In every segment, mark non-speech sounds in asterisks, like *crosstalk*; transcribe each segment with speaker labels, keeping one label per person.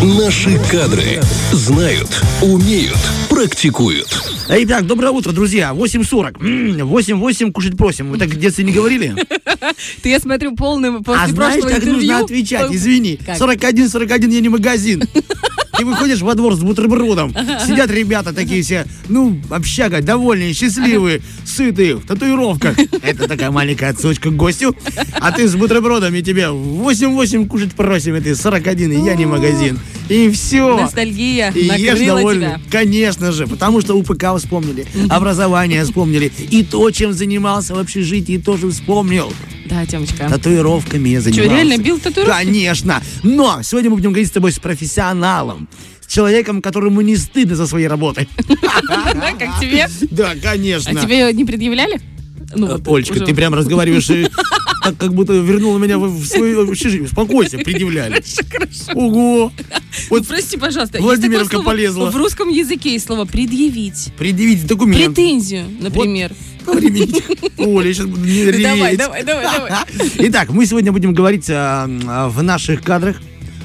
Speaker 1: Наши кадры знают, умеют, практикуют.
Speaker 2: Итак, доброе утро, друзья. 8.40. 8.8 кушать просим. Вы так в детстве не говорили? *laughs*
Speaker 3: Ты, я смотрю, полным после
Speaker 2: А знаешь, как нужно отвечать? Извини.
Speaker 3: Как?
Speaker 2: 41, 41, я не магазин. *laughs* Ты выходишь во двор с бутербродом. Сидят ребята такие все, ну, общага, довольные, счастливые, сытые, в татуировках. Это такая маленькая отсылочка к гостю. А ты с бутербродом, и тебе 8-8 кушать просим, и ты 41, и я не магазин. И все.
Speaker 3: Ностальгия
Speaker 2: И ешь довольно.
Speaker 3: тебя.
Speaker 2: Конечно же, потому что УПК вспомнили, образование вспомнили, и то, чем занимался в общежитии, тоже вспомнил.
Speaker 3: Да, Темочка.
Speaker 2: Татуировками я занимался.
Speaker 3: реально бил татуировки?
Speaker 2: Конечно. Но сегодня мы будем говорить с тобой с профессионалом. С человеком, которому не стыдно за своей работой.
Speaker 3: Да, *laughs* как тебе?
Speaker 2: Да,
Speaker 3: А
Speaker 2: конечно.
Speaker 3: тебе не предъявляли? Ну,
Speaker 2: Э,
Speaker 3: вот
Speaker 2: Олечка,
Speaker 3: уже-
Speaker 2: ты прям разговариваешь и *laughs* так, как будто вернула меня в в свое *laughs* общежитие. Успокойся, предъявляли.
Speaker 3: Хорошо.
Speaker 2: Ого. Вот
Speaker 3: Прости, пожалуйста.
Speaker 2: Владимировка
Speaker 3: слово
Speaker 2: полезла.
Speaker 3: В русском языке есть слово «предъявить».
Speaker 2: предъявить документ.
Speaker 3: Претензию, например.
Speaker 2: Повремените. *laughs* Оля, сейчас буду не реветь.
Speaker 3: Давай, давай, давай, давай. *laughs*
Speaker 2: Итак, мы сегодня будем говорить а, а, в наших кадрах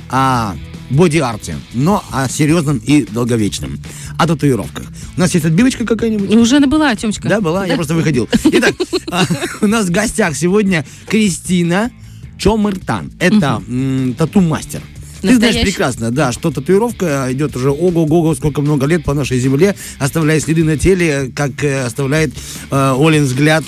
Speaker 2: о боди-арте, но о серьезном и долговечном. О татуировках. У нас есть отбивочка какая-нибудь?
Speaker 3: Уже она была, Темочка.
Speaker 2: Да, была, я просто выходил. Итак, а, у нас в гостях сегодня Кристина Чомыртан. Это тату-мастер. Ты знаешь прекрасно, да, что татуировка идет уже ого-го, сколько много лет по нашей земле, оставляя следы на теле, как э, оставляет э, Олин взгляд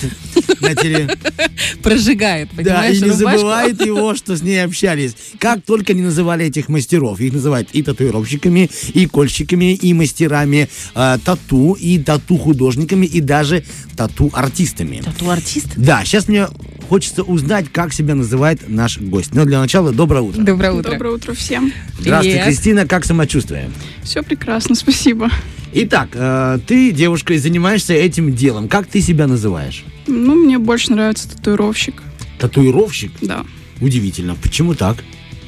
Speaker 2: на теле. *laughs*
Speaker 3: Прожигает,
Speaker 2: Да,
Speaker 3: понимаешь,
Speaker 2: и не
Speaker 3: рубашку.
Speaker 2: забывает его, что с ней общались. Как только не называли этих мастеров. Их называют и татуировщиками, и кольщиками, и мастерами э, тату, и тату-художниками, и даже тату-артистами.
Speaker 3: Тату-артист?
Speaker 2: Да, сейчас мне хочется узнать, как себя называет наш гость. Но для начала доброе утро.
Speaker 3: Доброе утро.
Speaker 4: Доброе утро всем.
Speaker 2: Здравствуй,
Speaker 3: Привет.
Speaker 2: Кристина, как самочувствие?
Speaker 4: Все прекрасно, спасибо.
Speaker 2: Итак, э, ты девушка и занимаешься этим делом. Как ты себя называешь?
Speaker 4: Ну, мне больше нравится татуировщик.
Speaker 2: Татуировщик?
Speaker 4: Да.
Speaker 2: Удивительно. Почему так?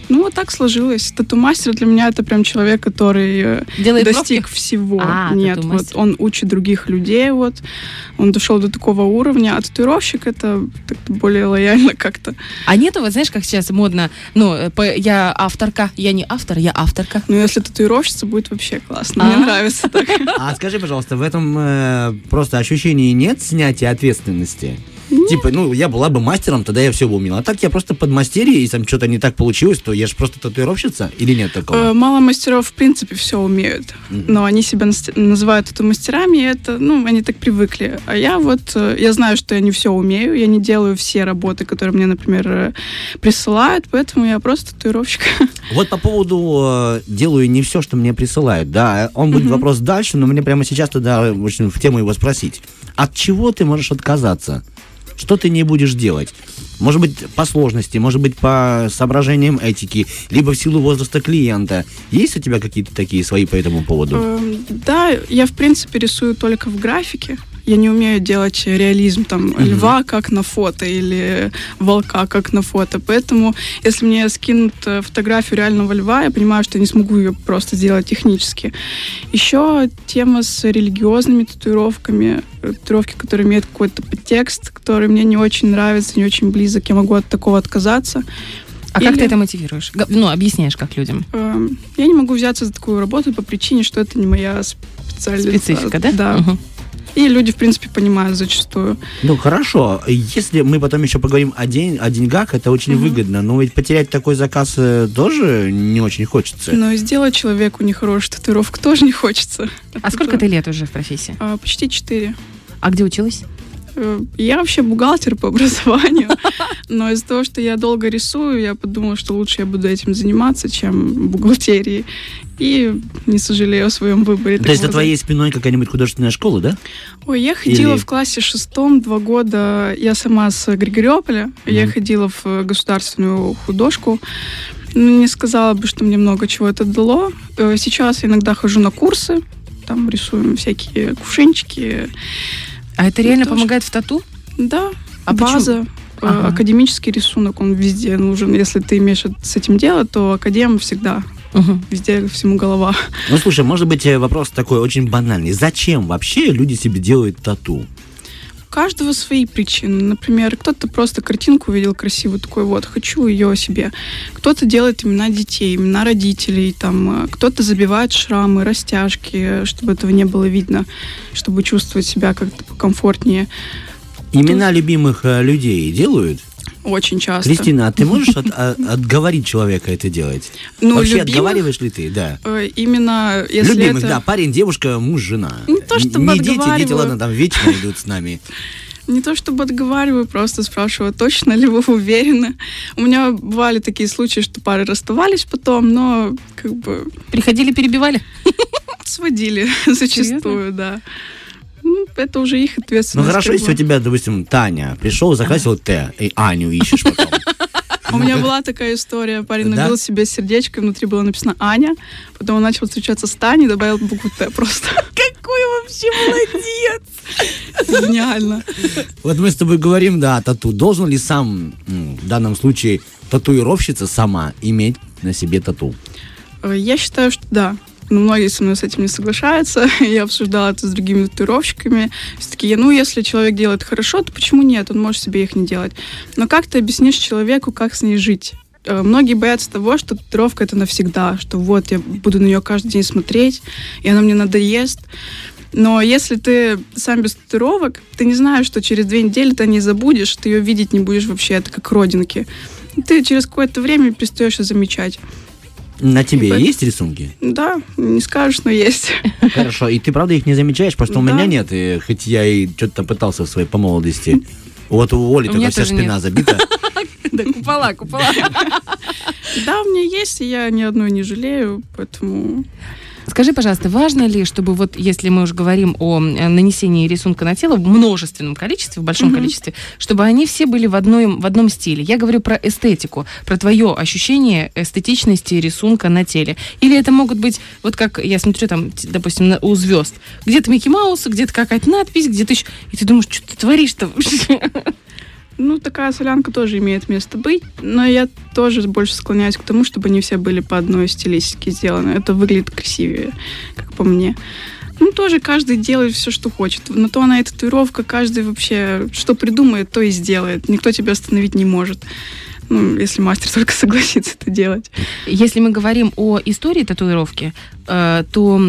Speaker 4: Ну, вот так сложилось. Тату-мастер для меня это прям человек, который э,
Speaker 3: Делает
Speaker 4: достиг
Speaker 3: бровки?
Speaker 4: всего.
Speaker 3: А,
Speaker 4: Нет, вот он учит других людей, вот. Он дошел до такого уровня. А татуировщик это более лояльно как-то.
Speaker 3: А нету, вот знаешь, как сейчас модно, ну, э, по- я авторка, я не автор, я авторка.
Speaker 4: Но если татуировщица, будет вообще классно. Мне
Speaker 3: А.
Speaker 4: нравится так.
Speaker 2: А скажи, пожалуйста, в этом э, просто ощущении нет снятия ответственности? Типа, ну, я была бы мастером, тогда я все бы умела. А так я просто подмастерье, и там что-то не так получилось, то я же просто татуировщица? Или нет
Speaker 4: Э,
Speaker 2: такого?
Speaker 4: Мало мастеров, в принципе, все умеют. Но они себя называют это мастерами, и это, ну, они так привыкли. А я вот, э, я знаю, что я не все умею, я не делаю все работы, которые мне, например, э, присылают, поэтому я просто татуировщик. *laughs*
Speaker 2: Вот по поводу э, делаю не все, что мне присылают, да, он будет вопрос дальше, но мне прямо сейчас тогда очень в тему его спросить. От чего ты можешь отказаться? Что ты не будешь делать? Может быть, по сложности, может быть, по соображениям этики, либо в силу возраста клиента. Есть у тебя какие-то такие свои по этому поводу?
Speaker 4: Эм, Да, я, в принципе, рисую только в графике. Я не умею делать реализм, там, льва как на фото или волка как на фото. Поэтому, если мне скинут э, фотографию реального льва, я понимаю, что я не смогу ее просто сделать технически. Еще тема с религиозными татуировками, э, татуировки, которые имеют какой-то подтекст, который мне не очень нравится, не очень близок, я могу от такого отказаться.
Speaker 3: А как
Speaker 4: Или-
Speaker 3: ты это мотивируешь? Ну, объясняешь как людям.
Speaker 4: Эм, Я не могу взяться за такую работу по причине, что это не моя специальность.
Speaker 3: Специфика, да?
Speaker 4: Да.
Speaker 3: Мгм.
Speaker 4: И люди, в принципе, понимают зачастую.
Speaker 2: Ну хорошо, если мы потом еще поговорим о, день, о деньгах, это очень выгодно, но ведь потерять такой заказ э, тоже не очень хочется.
Speaker 4: Но и сделать человеку нехорошую татуировку тоже не хочется.
Speaker 3: А сколько ты лет уже в профессии?
Speaker 4: А, почти четыре.
Speaker 3: А где училась?
Speaker 4: Э, Я вообще бухгалтер по *laughs* образованию, *laughs* но из-за того, что я долго рисую, я подумала, что лучше я буду этим заниматься, чем бухгалтерией. И не сожалею о своем выборе.
Speaker 2: То есть за твоей спиной какая-нибудь художественная школа, да?
Speaker 4: Ой, я ходила
Speaker 2: Или-
Speaker 4: в классе шестом два года. Я сама с Григориополя. Я
Speaker 2: Мгм.
Speaker 4: ходила в государственную художку. Ну, Не сказала бы, что мне много чего это дало. Э, Сейчас я иногда хожу на курсы. Там рисуем всякие кувшинчики.
Speaker 3: А это реально
Speaker 4: тоже.
Speaker 3: помогает в тату?
Speaker 4: Да,
Speaker 3: А почему?
Speaker 4: база. э,
Speaker 3: Ага.
Speaker 4: Академический рисунок, он везде нужен. Если ты имеешь это- с этим дело, то академ всегда.
Speaker 3: Мгм.
Speaker 4: Везде всему голова.
Speaker 2: Ну слушай, может быть э, вопрос такой очень банальный. Зачем вообще люди себе делают тату?
Speaker 4: У каждого свои причины. Например, кто-то просто картинку увидел красивую, такой вот, хочу ее себе. Кто-то делает имена детей, имена родителей, там, э, кто-то забивает шрамы, растяжки, чтобы этого не было видно, чтобы чувствовать себя как-то покомфортнее.
Speaker 2: Имена любимых э, людей делают?
Speaker 4: Очень часто.
Speaker 2: Кристина, а ты *laughs* можешь от- а- отговорить человека это делать?
Speaker 4: Ну,
Speaker 2: Вообще
Speaker 4: любимых,
Speaker 2: отговариваешь ли ты? Да.
Speaker 4: э, Именно если
Speaker 2: Любимых,
Speaker 4: это...
Speaker 2: да, парень, девушка, муж, жена.
Speaker 4: Не то, чтобы
Speaker 2: Не дети, дети, ладно, там вечно идут с нами. *laughs*
Speaker 4: Не то чтобы отговариваю, просто спрашиваю, точно ли вы уверены. У меня бывали такие случаи, что пары расставались потом, но как бы
Speaker 3: Приходили, перебивали? *laughs*
Speaker 4: сводили зачастую, да. Ну, это уже их
Speaker 2: Ну
Speaker 4: ответственность.
Speaker 2: хорошо,
Speaker 4: как
Speaker 2: если у тебя, допустим, Таня пришел, закрасил Т, и Аню ищешь потом.
Speaker 4: У меня была такая история. Парень набил себе сердечко, и внутри было написано Аня. Потом он начал встречаться с Таней, добавил букву Т просто.
Speaker 3: Какой вообще молодец!
Speaker 4: Гениально.
Speaker 2: Вот мы с тобой говорим, да, тату. Должен ли сам, в данном случае, татуировщица сама иметь на себе тату?
Speaker 4: Э, Я считаю, что да. Но многие со мной с этим не соглашаются. *laughs* Я обсуждала это с другими татуировщиками. Все такие, ну, если человек делает хорошо, то почему нет? Он может себе их не делать. Но как ты объяснишь человеку, как с ней жить? Э, Многие боятся того, что татуировка это навсегда, что вот я буду на нее каждый день смотреть, и она мне надоест. Но если ты сам без татуировок, ты не знаешь, что через две недели ты не забудешь, ты ее видеть не будешь вообще, это как родинки. Ты через какое-то время перестаешь ее замечать.
Speaker 2: На тебе
Speaker 4: Типа-
Speaker 2: есть рисунки?
Speaker 4: Да, не скажешь, но есть. *laughs*
Speaker 2: Хорошо, и ты правда их не замечаешь, потому что у
Speaker 4: Да.
Speaker 2: меня нет, и хоть я и что-то пытался в своей по молодости. *laughs* Вот у Оли
Speaker 3: меня
Speaker 2: вся спина
Speaker 3: нет.
Speaker 2: забита. *laughs*
Speaker 3: Да, купола, купола.
Speaker 4: Да, у меня есть, и я ни одной не жалею, поэтому...
Speaker 3: Скажи, пожалуйста, важно ли, чтобы вот, если мы уже говорим о э, нанесении рисунка на тело в множественном количестве, в большом
Speaker 4: Мгм.
Speaker 3: количестве, чтобы они все были в одном, в одном стиле? Я говорю про эстетику, про твое ощущение эстетичности рисунка на теле. Или это могут быть, вот как я смотрю там, допустим, на- у звезд, где-то Микки Маус, где-то какая-то надпись, где-то еще... И ты думаешь, что ты творишь-то?
Speaker 4: Ну, такая солянка тоже имеет место быть, но я тоже больше склоняюсь к тому, чтобы они все были по одной стилистике сделаны. Это выглядит красивее, как по мне. Ну, тоже каждый делает все, что хочет. На то она и татуировка, каждый вообще что придумает, то и сделает. Никто тебя остановить не может. Ну, если мастер только согласится это делать.
Speaker 3: Если мы говорим о истории татуировки, э, то,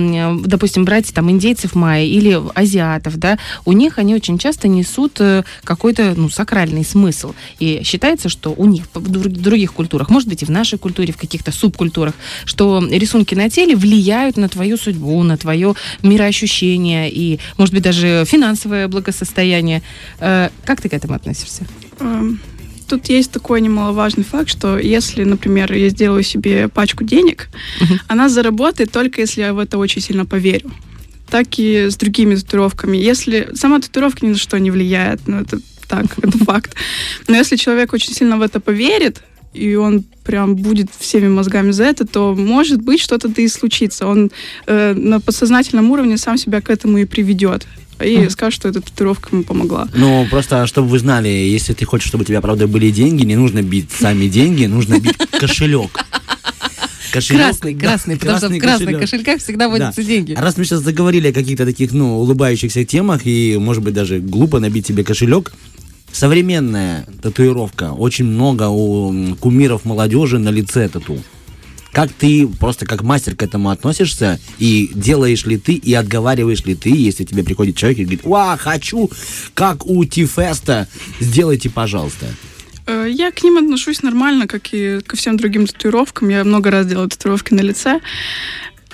Speaker 3: допустим, брать там индейцев майя или азиатов, да, у них они очень часто несут э, какой-то ну, сакральный смысл. И считается, что у них в друг- других культурах, может быть, и в нашей культуре, в каких-то субкультурах, что рисунки на теле влияют на твою судьбу, на твое мироощущение и, может быть, даже финансовое благосостояние. Э, Как ты к этому относишься?
Speaker 4: Эм, Тут есть такой немаловажный факт, что если, например, я сделаю себе пачку денег,
Speaker 3: Мгм.
Speaker 4: она заработает только если я в это очень сильно поверю. Так и с другими татуировками. Если сама татуировка ни на что не влияет, ну это так, это *laughs* факт. Но если человек очень сильно в это поверит, и он прям будет всеми мозгами за это, то может быть что-то да и случится. Он э, на подсознательном уровне сам себя к этому и приведет. И
Speaker 3: Мгм.
Speaker 4: скажет, что эта татуировка ему помогла.
Speaker 2: Ну, просто, чтобы вы знали, если ты хочешь, чтобы у тебя, правда, были деньги, не нужно бить сами деньги, нужно бить кошелек. Кошелек,
Speaker 3: Красный,
Speaker 2: да,
Speaker 3: красный, потому что в красных
Speaker 2: кошелек.
Speaker 3: кошельках всегда водятся деньги.
Speaker 2: А Раз мы сейчас заговорили о каких-то таких, ну, улыбающихся темах, и, может быть, даже глупо набить себе кошелек, современная татуировка, очень много у кумиров молодежи на лице тату. Как ты просто как мастер к этому относишься и делаешь ли ты и отговариваешь ли ты, если тебе приходит человек и говорит, «Ва, хочу, как у Тифеста, сделайте, пожалуйста».
Speaker 4: Э, Я к ним отношусь нормально, как и ко всем другим татуировкам. Я много раз делала татуировки на лице.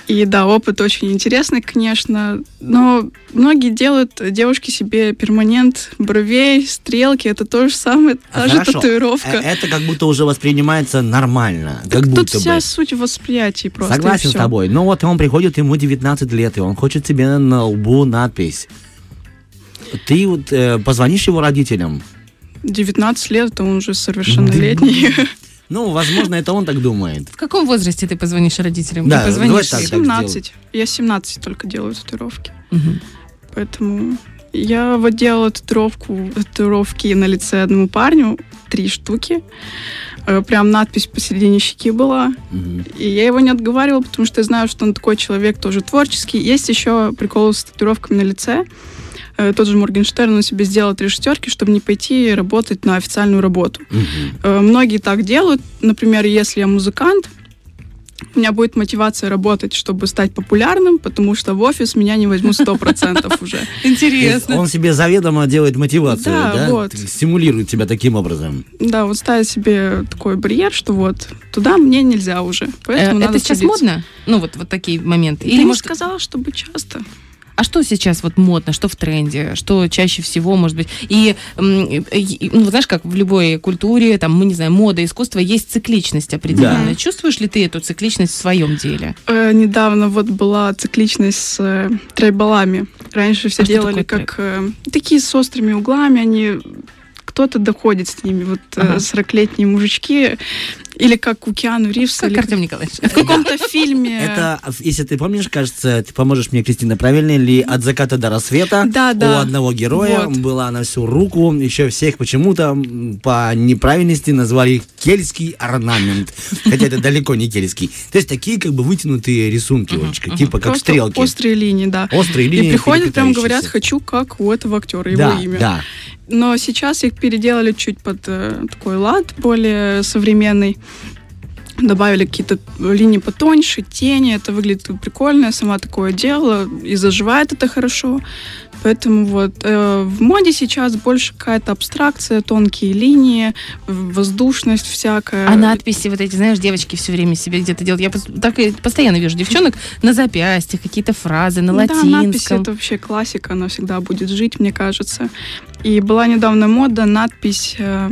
Speaker 4: И да, опыт очень интересный, конечно. Но многие делают девушки себе перманент бровей, стрелки. Это то же самое,
Speaker 2: А
Speaker 4: та же
Speaker 2: хорошо,
Speaker 4: татуировка.
Speaker 2: э, Это как будто уже воспринимается нормально, как
Speaker 4: Тут
Speaker 2: будто
Speaker 4: вся
Speaker 2: бы.
Speaker 4: суть в восприятии просто.
Speaker 2: Согласен с тобой. Но вот он приходит, ему 19 лет, и он хочет себе на лбу надпись. Ты вот э, позвонишь его родителям?
Speaker 4: 19 лет, это он уже совершеннолетний. *laughs* *laughs*
Speaker 2: Ну, возможно, это он так думает.
Speaker 3: В каком возрасте ты позвонишь родителям?
Speaker 2: Да,
Speaker 3: И позвонишь
Speaker 2: так, да.
Speaker 4: 17. Я 17 только делаю татуировки.
Speaker 3: Мгм.
Speaker 4: Поэтому я вот делала татуировку, татуировки на лице одному парню, три штуки. Э, Прям надпись посередине щеки была.
Speaker 2: Мгм.
Speaker 4: И я его не отговаривала, потому что я знаю, что он такой человек тоже творческий. Есть еще прикол с татуировками на лице. Тот же Моргенштерн, он себе сделал три шестерки, чтобы не пойти работать на официальную работу. Э, Многие так делают. Например, если я музыкант, у меня будет мотивация работать, чтобы стать популярным, потому что в офис меня не возьму 100% *laughs* уже.
Speaker 2: Есть Он себе заведомо делает мотивацию,
Speaker 4: Да,
Speaker 2: да?
Speaker 4: вот.
Speaker 2: Стимулирует тебя таким образом.
Speaker 4: Да, вот ставить себе такой барьер, что вот туда мне нельзя уже.
Speaker 3: Э,
Speaker 4: Поэтому надо
Speaker 3: Это сейчас модно? Ну, вот, вот такие моменты.
Speaker 4: Ты
Speaker 3: Или,
Speaker 4: не
Speaker 3: может,
Speaker 4: сказала, чтобы часто.
Speaker 3: А что сейчас вот модно, что в тренде, что чаще всего, может быть? И, ну, знаешь, как в любой культуре, там, мы не знаю, мода, искусство, есть цикличность определенная.
Speaker 2: Да.
Speaker 3: Чувствуешь ли ты эту цикличность в своем деле?
Speaker 4: Э, недавно вот была цикличность с э, трейбалами. Раньше все
Speaker 3: А
Speaker 4: делали как э, такие с острыми углами, они кто-то доходит с ними, вот э,
Speaker 3: Ага.
Speaker 4: 40-летние мужички, или как у Киану Ривза,
Speaker 3: Как
Speaker 4: или
Speaker 3: Артем Николаевич.
Speaker 4: в каком-то фильме.
Speaker 2: Это, если ты помнишь, кажется, ты поможешь мне, Кристина, правильно ли, от заката до рассвета
Speaker 4: Да, да.
Speaker 2: у одного героя
Speaker 4: Вот.
Speaker 2: была на всю руку, еще всех почему-то по неправильности назвали кельтский орнамент, хотя это далеко не кельтский. То есть такие как бы вытянутые рисунки, Олечка, типа как
Speaker 4: Просто
Speaker 2: стрелки.
Speaker 4: острые линии, да.
Speaker 2: Острые линии.
Speaker 4: И приходят, прям говорят, хочу, как у этого актера, его
Speaker 2: Да,
Speaker 4: имя.
Speaker 2: да.
Speaker 4: Но сейчас их переделали чуть под э, такой лад более современный. Добавили какие-то линии потоньше, тени. Это выглядит прикольно. Я сама такое делала. И заживает это хорошо. Поэтому вот э, в моде сейчас больше какая-то абстракция, тонкие линии, воздушность всякая.
Speaker 3: А надписи вот эти, знаешь, девочки все время себе где-то делают. Я так и постоянно вижу девчонок на запястьях, какие-то фразы на
Speaker 4: Да, надпись
Speaker 3: латинском.
Speaker 4: это вообще классика, она всегда будет жить, мне кажется. И была недавно мода надпись э,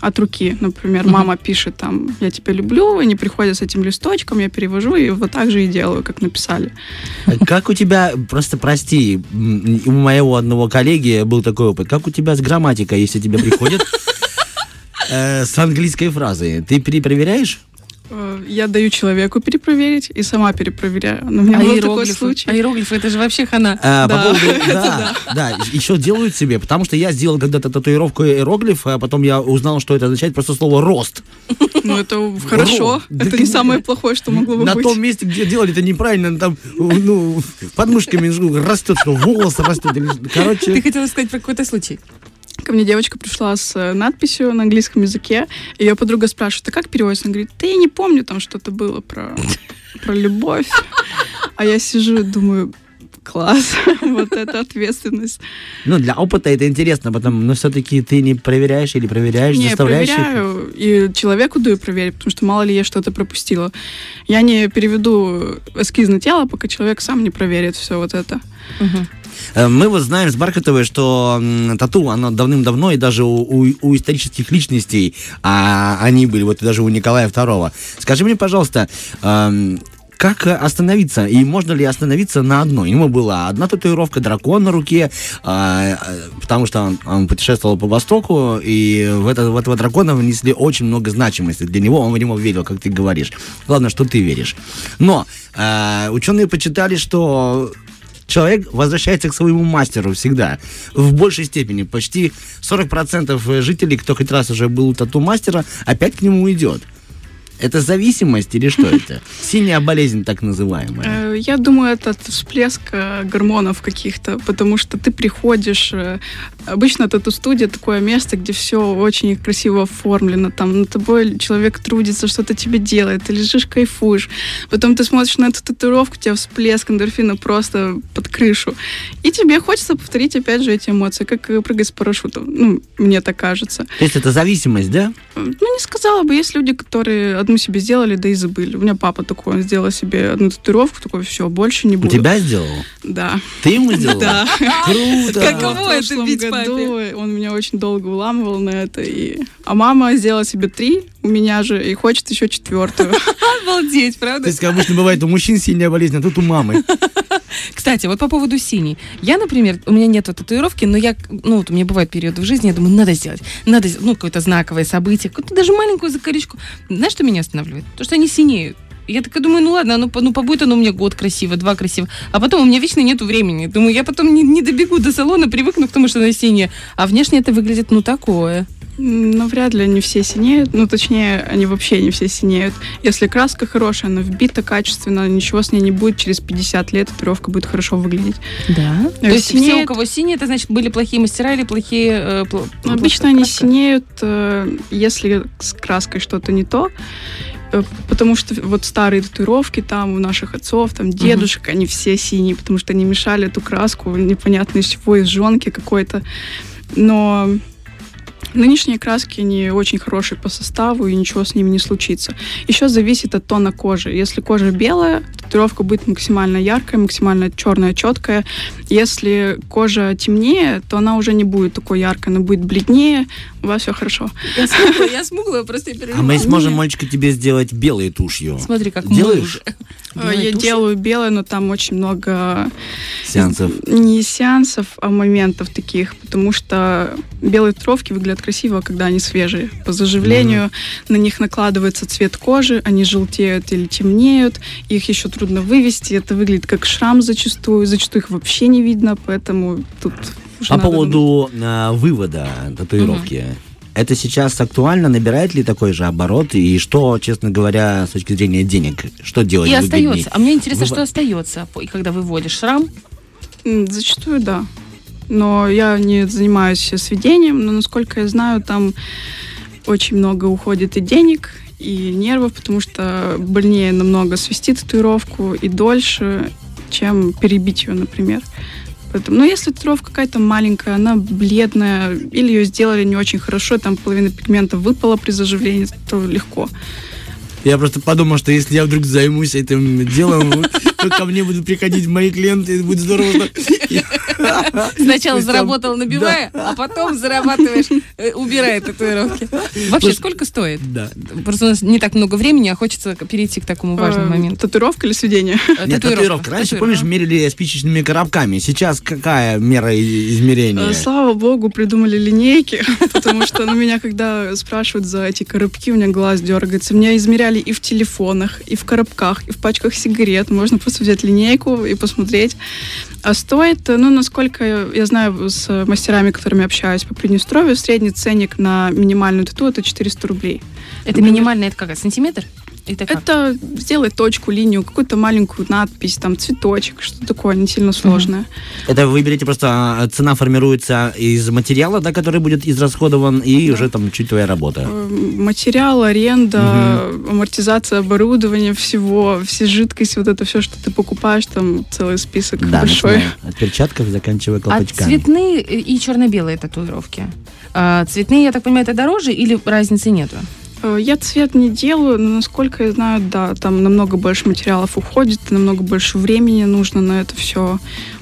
Speaker 4: от руки. Например, мама пишет там «Я тебя люблю», они приходят с этим листочком, я перевожу и вот так же и делаю, как написали.
Speaker 2: Как у тебя, просто прости, у моего одного коллеги был такой опыт, как у тебя с грамматикой, если тебе приходят *laughs* э, с английской фразой, ты перепроверяешь?
Speaker 4: Э, Я даю человеку перепроверить и сама перепроверяю. Но у меня
Speaker 3: А
Speaker 4: был такой
Speaker 3: иероглифы?
Speaker 4: случай.
Speaker 3: А иероглифы, это же вообще хана.
Speaker 2: А,
Speaker 4: Да,
Speaker 2: По поводу, *laughs*
Speaker 4: это
Speaker 2: да, да, еще делают себе, потому что я сделал когда-то татуировку иероглиф, а потом я узнал, что это означает просто слово рост.
Speaker 4: Ну, это хорошо.
Speaker 2: Да
Speaker 4: Это не самое плохое, что могло бы
Speaker 2: На
Speaker 4: быть.
Speaker 2: том месте, где делали это неправильно, там, ну, под мышками растет, что волос растет. что.
Speaker 3: Ты
Speaker 2: Короче,
Speaker 3: хотела сказать про какой-то случай?
Speaker 4: Ко мне девочка пришла с э, надписью на английском языке. Ее подруга спрашивает, а как переводится? Она говорит, да я не помню, там что-то было про, про любовь. А я сижу и думаю, класс, *laughs* вот это ответственность.
Speaker 2: ну, для опыта это интересно, потом, но все-таки ты не проверяешь или проверяешь,
Speaker 4: Не,
Speaker 2: заставляешь их?
Speaker 4: проверяю, и человеку даю проверить, потому что мало ли я что-то пропустила. Я не переведу эскиз на тело, пока человек сам не проверит все вот это.
Speaker 2: Э, Мы вот знаем с Бархатовой, что тату, оно давным-давно, и даже у, у- у исторических личностей, а они были, вот даже у Николая II. Скажи мне, пожалуйста, эм, как э, остановиться? И можно ли остановиться на одной? У него была одна татуировка, дракон на руке, а, э, потому что он, он путешествовал по Востоку, и в, это, в этого дракона внесли очень много значимости. Для него он в него верил, как ты говоришь. Главное, что ты веришь. Но э, ученые почитали, что человек возвращается к своему мастеру всегда. В большей степени. Почти 40% жителей, кто хоть раз уже был у тату-мастера, опять к нему идет. Это зависимость или что это? *laughs* Синяя болезнь так называемая.
Speaker 4: Э, Я думаю, это от всплеска гормонов каких-то, потому что ты приходишь... э, Обычно тату-студия такое место, где все очень красиво оформлено. Там над тобой человек трудится, что-то тебе делает, ты лежишь, кайфуешь. Потом ты смотришь на эту татуировку, у тебя всплеск эндорфина просто под крышу. И тебе хочется повторить опять же эти эмоции, как э, прыгать с парашютом. Ну, мне так кажется.
Speaker 2: То есть это зависимость, да?
Speaker 4: Ну, не сказала бы. Есть люди, которые одну себе сделали, да и забыли. У меня папа такой, он сделал себе одну татуировку, такой, все, больше не
Speaker 2: У
Speaker 4: буду.
Speaker 2: тебя сделал?
Speaker 4: Да.
Speaker 2: Ты ему *laughs* сделал?
Speaker 4: Да.
Speaker 2: Круто!
Speaker 3: Каково это бить
Speaker 4: году
Speaker 3: папе?
Speaker 4: он меня очень долго уламывал на это. И... А мама сделала себе три, у меня же, и хочет еще четвертую. *laughs*
Speaker 3: Обалдеть,
Speaker 2: То
Speaker 3: правда?
Speaker 2: есть, как обычно бывает, у мужчин синяя болезнь, а тут у мамы. *laughs*
Speaker 3: Кстати, вот по поводу синий. Я, например, у меня нет татуировки, но я, ну, вот у меня бывают периоды в жизни, я думаю, надо сделать. Надо, сделать, ну, какое-то знаковое событие, какую-то даже маленькую закорючку. Знаешь, что меня останавливает? То, что они синеют. Я такая думаю, ну ладно, по- ну побудет оно у меня год красиво, два красиво. А потом у меня вечно нету времени. Думаю, я потом не, не добегу до салона, привыкну к тому, что она синяя. А внешне это выглядит, ну, такое.
Speaker 4: Ну, вряд ли они все синеют. Ну, точнее, они вообще не все синеют. Если краска хорошая, она вбита качественно, ничего с ней не будет. Через 50 лет татуировка будет хорошо выглядеть.
Speaker 3: Да. То есть все,
Speaker 4: синеет-
Speaker 3: у кого синие, это значит, были плохие мастера или плохие... э, пл-
Speaker 4: Ну, Обычно они
Speaker 3: краска?
Speaker 4: синеют, э, если с краской что-то не то. Э, Потому что вот старые татуировки там у наших отцов, там дедушек, они все синие, потому что они мешали эту краску непонятно из чего, из жонки какой-то. Но нынешние краски, они очень хорошие по составу, и ничего с ними не случится. Еще зависит от тона кожи. Если кожа белая, татуировка будет максимально яркая, максимально черная, четкая. Если кожа темнее, то она уже не будет такой яркой, она будет бледнее, у вас все хорошо.
Speaker 3: Я смуглая, я смуглая, просто я
Speaker 2: А
Speaker 3: переживаю.
Speaker 2: мы сможем, мальчика, тебе сделать белой тушью.
Speaker 3: Смотри, как
Speaker 2: Делаешь?
Speaker 3: мы уже.
Speaker 4: Э,
Speaker 3: Белая
Speaker 4: Я
Speaker 3: тушь.
Speaker 4: делаю белое, но там очень много
Speaker 2: Сеансов.
Speaker 4: не сеансов, а моментов таких, потому что белые татуировки выглядят красиво, когда они свежие. По заживлению на них накладывается цвет кожи, они желтеют или темнеют, их еще трудно вывести, это выглядит как шрам зачастую, зачастую их вообще не видно, поэтому тут уже
Speaker 2: По поводу а, вывода татуировки. Это сейчас актуально? Набирает ли такой же оборот? И что, честно говоря, с точки зрения денег, что делать
Speaker 3: И остается. А мне интересно,
Speaker 2: Вывод-
Speaker 3: что остается, когда выводишь шрам.
Speaker 4: Зачастую да. Но я не занимаюсь сведением, но насколько я знаю, там очень много уходит и денег, и нервов, потому что больнее намного свести татуировку и дольше, чем перебить ее, например. Поэтому, ну, если татуировка какая-то маленькая, она бледная, или ее сделали не очень хорошо, там половина пигмента выпала при заживлении, то легко.
Speaker 2: Я просто подумал, что если я вдруг займусь этим делом, *laughs* то ко мне будут приходить мои клиенты, и будет здорово. что- *laughs*
Speaker 3: Сначала заработал, набивая, а потом зарабатываешь, э, убирая татуировки. Вообще, сколько стоит?
Speaker 2: Да.
Speaker 3: Просто у нас не так много времени, а хочется перейти к такому важному
Speaker 4: Э,
Speaker 3: моменту.
Speaker 4: Татуировка или сведение?
Speaker 3: Э,
Speaker 2: Нет, татуировка. Раньше, помнишь, мерили спичечными коробками. Сейчас какая мера измерения?
Speaker 4: Слава богу, придумали линейки, *laughs* потому что на меня, когда спрашивают за эти коробки, у меня глаз дергается. Меня измеряли и в телефонах, и в коробках, и в пачках сигарет. Можно просто взять линейку и посмотреть. А стоит, э, ну, насколько я знаю с мастерами, которыми общаюсь по Приднестровью, средний ценник на минимальную тату это 400 рублей.
Speaker 3: Это минимальный, это как, сантиметр? Это как?
Speaker 4: Это сделать точку, линию, какую-то маленькую надпись, там, цветочек, что такое, не сильно сложное.
Speaker 2: Это вы берете просто, а, цена формируется из материала, да, который будет израсходован, и уже там чуть твоя работа.
Speaker 4: Материал, аренда, амортизация оборудования, всего, все жидкости, вот это все, что ты покупаешь, там целый список
Speaker 2: Да,
Speaker 4: большой.
Speaker 2: от перчатков, заканчивая
Speaker 3: А
Speaker 2: колпачками.
Speaker 3: цветные и черно-белые татуировки? А, цветные, я так понимаю, это дороже или разницы нету?
Speaker 4: Э, Я цвет не делаю, но насколько я знаю, да, там намного больше материалов уходит, намного больше времени нужно на это все.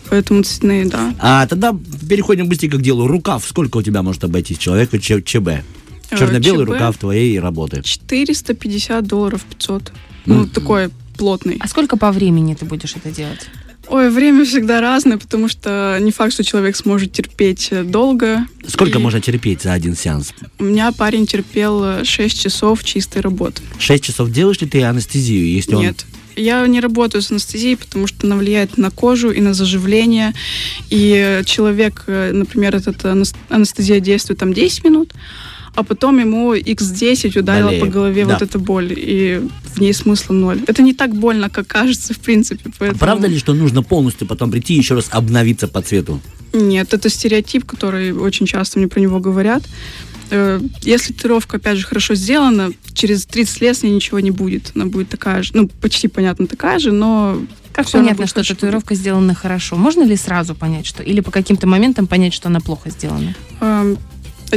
Speaker 4: Поэтому цветные, да.
Speaker 2: А тогда переходим быстренько к делу. Рукав, сколько у тебя может обойтись человеку Ч- ЧБ?
Speaker 4: Э,
Speaker 2: Черно-белый
Speaker 4: ЧБ
Speaker 2: рукав твоей работы.
Speaker 4: 450 долларов 500. Ну,
Speaker 2: Мгм.
Speaker 4: такой плотный.
Speaker 3: А сколько по времени ты будешь это делать?
Speaker 4: Ой, время всегда разное, потому что не факт, что человек сможет терпеть э, долго.
Speaker 2: Сколько
Speaker 4: И
Speaker 2: можно терпеть за один сеанс?
Speaker 4: У меня парень терпел 6 часов чистой работы.
Speaker 2: Шесть часов делаешь ли ты анестезию, если он...
Speaker 4: Нет. Я не работаю с анестезией, потому что она влияет на кожу и на заживление. И человек, э, например, этот анес- анестезия действует там 10 минут, а потом ему x10 ударила
Speaker 2: Болеет.
Speaker 4: по голове
Speaker 2: Да.
Speaker 4: вот эта боль, и в ней смысла ноль. Это не так больно, как кажется, в принципе. Поэтому...
Speaker 2: Правда ли, что нужно полностью потом прийти и еще раз обновиться по цвету?
Speaker 4: Нет, это стереотип, который очень часто мне про него говорят. Э, Если татуировка, опять же, хорошо сделана, через 30 лет с ней ничего не будет. Она будет такая же, ну, почти понятно такая же, но...
Speaker 3: Как понятно,
Speaker 4: будет
Speaker 3: что татуировка сделана хорошо? Можно ли сразу понять, что... Или по каким-то моментам понять, что она плохо сделана?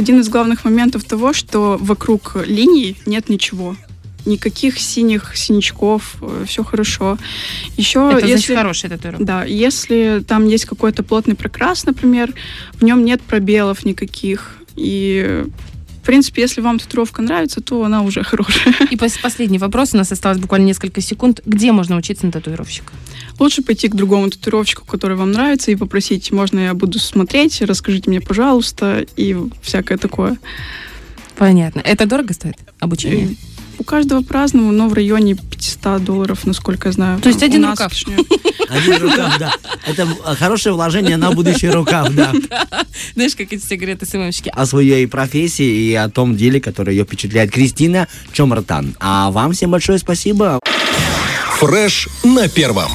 Speaker 4: Один из главных моментов того, что вокруг линий нет ничего. Никаких синих синячков, все хорошо. Еще
Speaker 3: это значит
Speaker 4: если...
Speaker 3: хорошая татуировка.
Speaker 4: Да, если там есть какой-то плотный прокрас, например, в нем нет пробелов никаких. И, в принципе, если вам татуировка нравится, то она уже *laughs* хорошая.
Speaker 3: И пос- последний вопрос, у нас осталось буквально несколько секунд. Где можно учиться на татуировщика?
Speaker 4: Лучше пойти к другому татуировщику, который вам нравится, и попросить, можно я буду смотреть, расскажите мне, пожалуйста, и всякое такое.
Speaker 3: Понятно. Это дорого стоит обучение?
Speaker 4: У каждого по-разному, но в районе 500 долларов, насколько я знаю.
Speaker 3: То есть один рукав. *laughs*
Speaker 2: Один рукав, да. Это хорошее вложение на будущий рукав, да. *laughs*
Speaker 3: Знаешь, как эти говорят СММщики.
Speaker 2: О своей профессии и о том деле, которое ее впечатляет Кристина Чомартан. А вам всем большое спасибо.
Speaker 1: Фреш на первом.